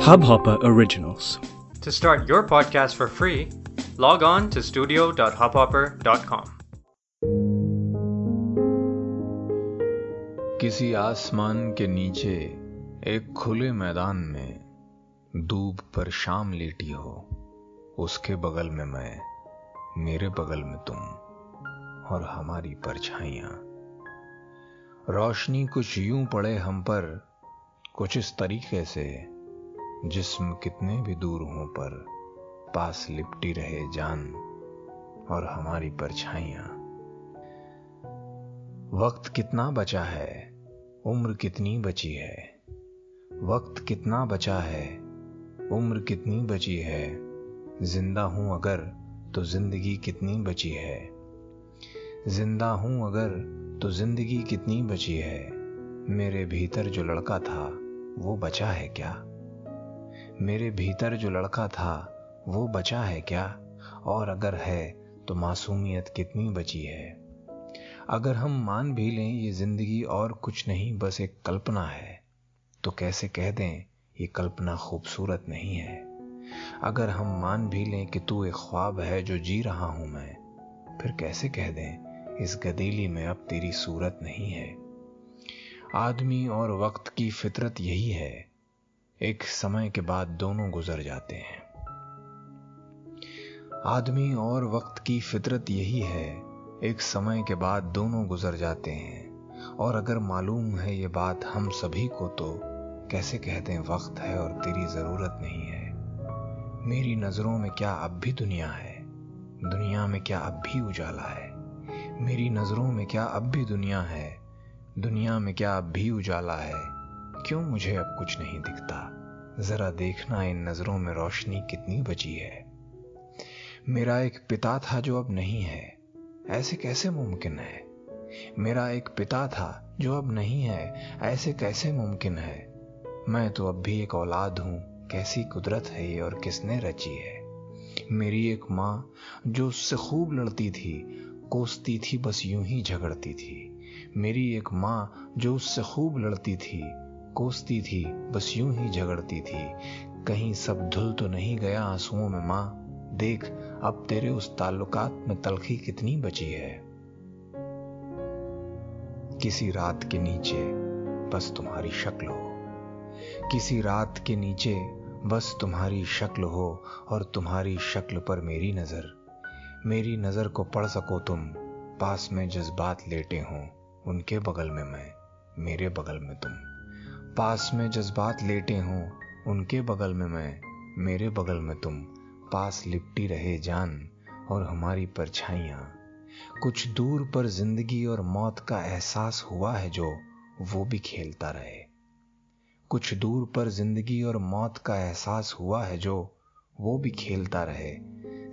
Hubhopper Originals. To start your podcast for free, log on to studio.hubhopper.com. किसी आसमान के नीचे एक खुले मैदान में दूब पर शाम लेटी हो उसके बगल में मैं मेरे बगल में तुम और हमारी परछाइयाँ रोशनी कुछ यूँ पड़े हम पर कुछ इस तरीके से जिस्म कितने भी दूर हों पर पास लिपटी रहे जान और हमारी परछाइयाँ। वक्त कितना बचा है, उम्र कितनी बची है? वक्त कितना बचा है, उम्र कितनी बची है? ज़िंदा हूँ अगर तो ज़िंदगी कितनी बची है? ज़िंदा हूँ अगर तो ज़िंदगी कितनी बची है? मेरे भीतर जो लड़का था, वो बचा है क्या? मेरे भीतर जो लड़का था, वो बचा है क्या? और अगर है तो मासूमियत कितनी बची है? अगर हम मान भी लें, ये ज़िंदगी और कुछ नहीं, बस एक कल्पना है। तो कैसे कह दें, ये कल्पना खूबसूरत नहीं है? अगर हम मान भी लें कि तू एक ख्वाब है जो जी रहा हूँ मैं, फिर कैसे कह दें, इस गदेली में अब तेरी सूरत नहीं है? आदमी और वक्त की फितरत यही है। एक समय के बाद दोनों गुजर जाते हैं। आदमी और वक्त की फितरत यही है, एक समय के बाद दोनों गुजर जाते हैं। और अगर मालूम है ये बात हम सभी को तो कैसे कहते हैं, वक्त है और तेरी ज़रूरत नहीं है। मेरी नज़रों में क्या अब भी दुनिया है? दुनिया में क्या अब भी उजाला है? मेरी नज़रों में क्या अब भी दुनिया है? दुनिया में क्या अब भी उजाला है? क्यों मुझे अब कुछ नहीं दिखता? जरा देखना इन नज़रों में रोशनी कितनी बची है। मेरा एक पिता था जो अब नहीं है। ऐसे कैसे मुमकिन है? मेरा एक पिता था जो अब नहीं है। ऐसे कैसे मुमकिन है? मैं तो अब भी एक औलाद हूँ। कैसी कुदरत है ये और किसने रची है? मेरी एक माँ, जो उससे खूब लड़ती थी, कोसती थी, बस यूँ ही झगड़ती थी। मेरी एक माँ, जो उससे खूब लड़ती थी कोसती थी, बस यूँ ही झगड़ती थी। कहीं सब धुल तो नहीं गया आंसुओं में माँ। देख, अब तेरे उस ताल्लुकात में तलखी कितनी बची है। किसी रात के नीचे, बस तुम्हारी शक्ल हो। किसी रात के नीचे, बस तुम्हारी शक्ल हो और तुम्हारी शक्ल पर मेरी नज़र। मेरी नज़र को पढ़ सको तुम। पास में जज्बात लेटे हों, उनके बगल में मैं, मेरे बगल में तुम। पास में जज्बात लेटे हों, उनके बगल में मैं, मेरे बगल में तुम, पास लिपटी रहे जान और हमारी परछाइयाँ। कुछ दूर पर ज़िंदगी और मौत का एहसास हुआ है जो, वो भी खेलता रहे। कुछ दूर पर ज़िंदगी और मौत का एहसास हुआ है जो, वो भी खेलता रहे।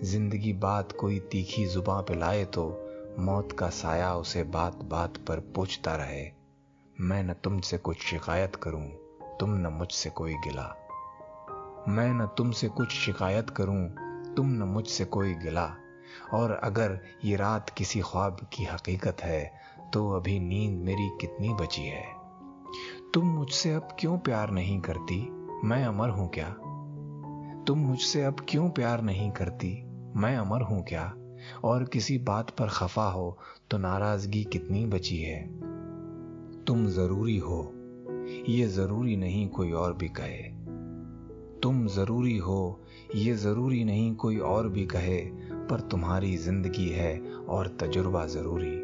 ज़िंदगी बात कोई तीखी जुबां पे लाए तो मौत का साया उसे बात बात पर पूछता रहे। मैं न तुमसे कुछ शिकायत करूँ, तुम न मुझसे कोई गिला। मैं न तुमसे कुछ शिकायत करूँ, तुम न मुझसे कोई गिला। और अगर ये रात किसी ख्वाब की हकीकत है तो अभी नींद मेरी कितनी बची है? तुम मुझसे अब क्यों प्यार नहीं करती? मैं अमर हूँ क्या? तुम मुझसे अब क्यों प्यार नहीं करती? मैं अमर हूँ क्या? और किसी बात पर खफा हो तो नाराज़गी कितनी बची है? तुम ज़रूरी हो। ये ज़रूरी नहीं कोई और भी कहे। तुम ज़रूरी हो, ये ज़रूरी नहीं कोई और भी कहे, पर तुम्हारी ज़िंदगी है और तजुर्बा ज़रूरी।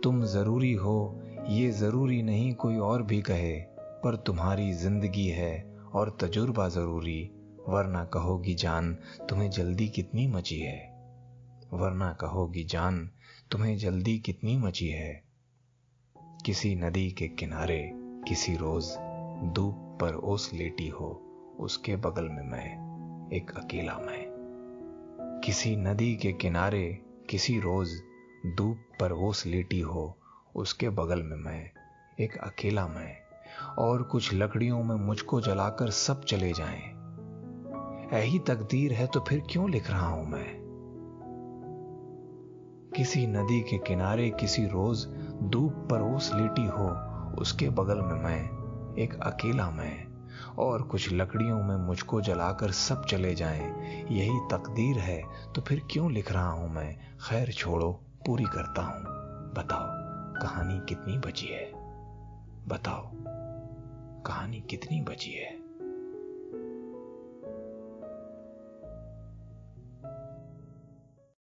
तुम ज़रूरी हो, ये ज़रूरी नहीं कोई और भी कहे, पर तुम्हारी ज़िंदगी है और तजुर्बा ज़रूरी। वरना कहोगी जान, तुम्हें जल्दी कितनी मची है। वरना कहोगी जान, तुम्हें जल्दी कितनी मची है। किसी नदी के किनारे किसी रोज धूप पर ओस लेटी हो, उसके बगल में मैं, एक अकेला मैं किसी नदी के किनारे किसी रोज धूप पर ओस लेटी हो, उसके बगल में मैं, एक अकेला मैं, और कुछ लकड़ियों में मुझको जलाकर सब चले जाएँ। यही तकदीर है तो फिर क्यों लिख रहा हूँ मैं किसी नदी के किनारे किसी रोज धूप पर ओस लेटी हो, उसके बगल में मैं, एक अकेला मैं, और कुछ लकड़ियों में मुझको जलाकर सब चले जाएँ। यही तकदीर है तो फिर क्यों लिख रहा हूँ मैं? खैर छोड़ो, पूरी करता हूँ। बताओ, कहानी कितनी बची है? बताओ, कहानी कितनी बची है?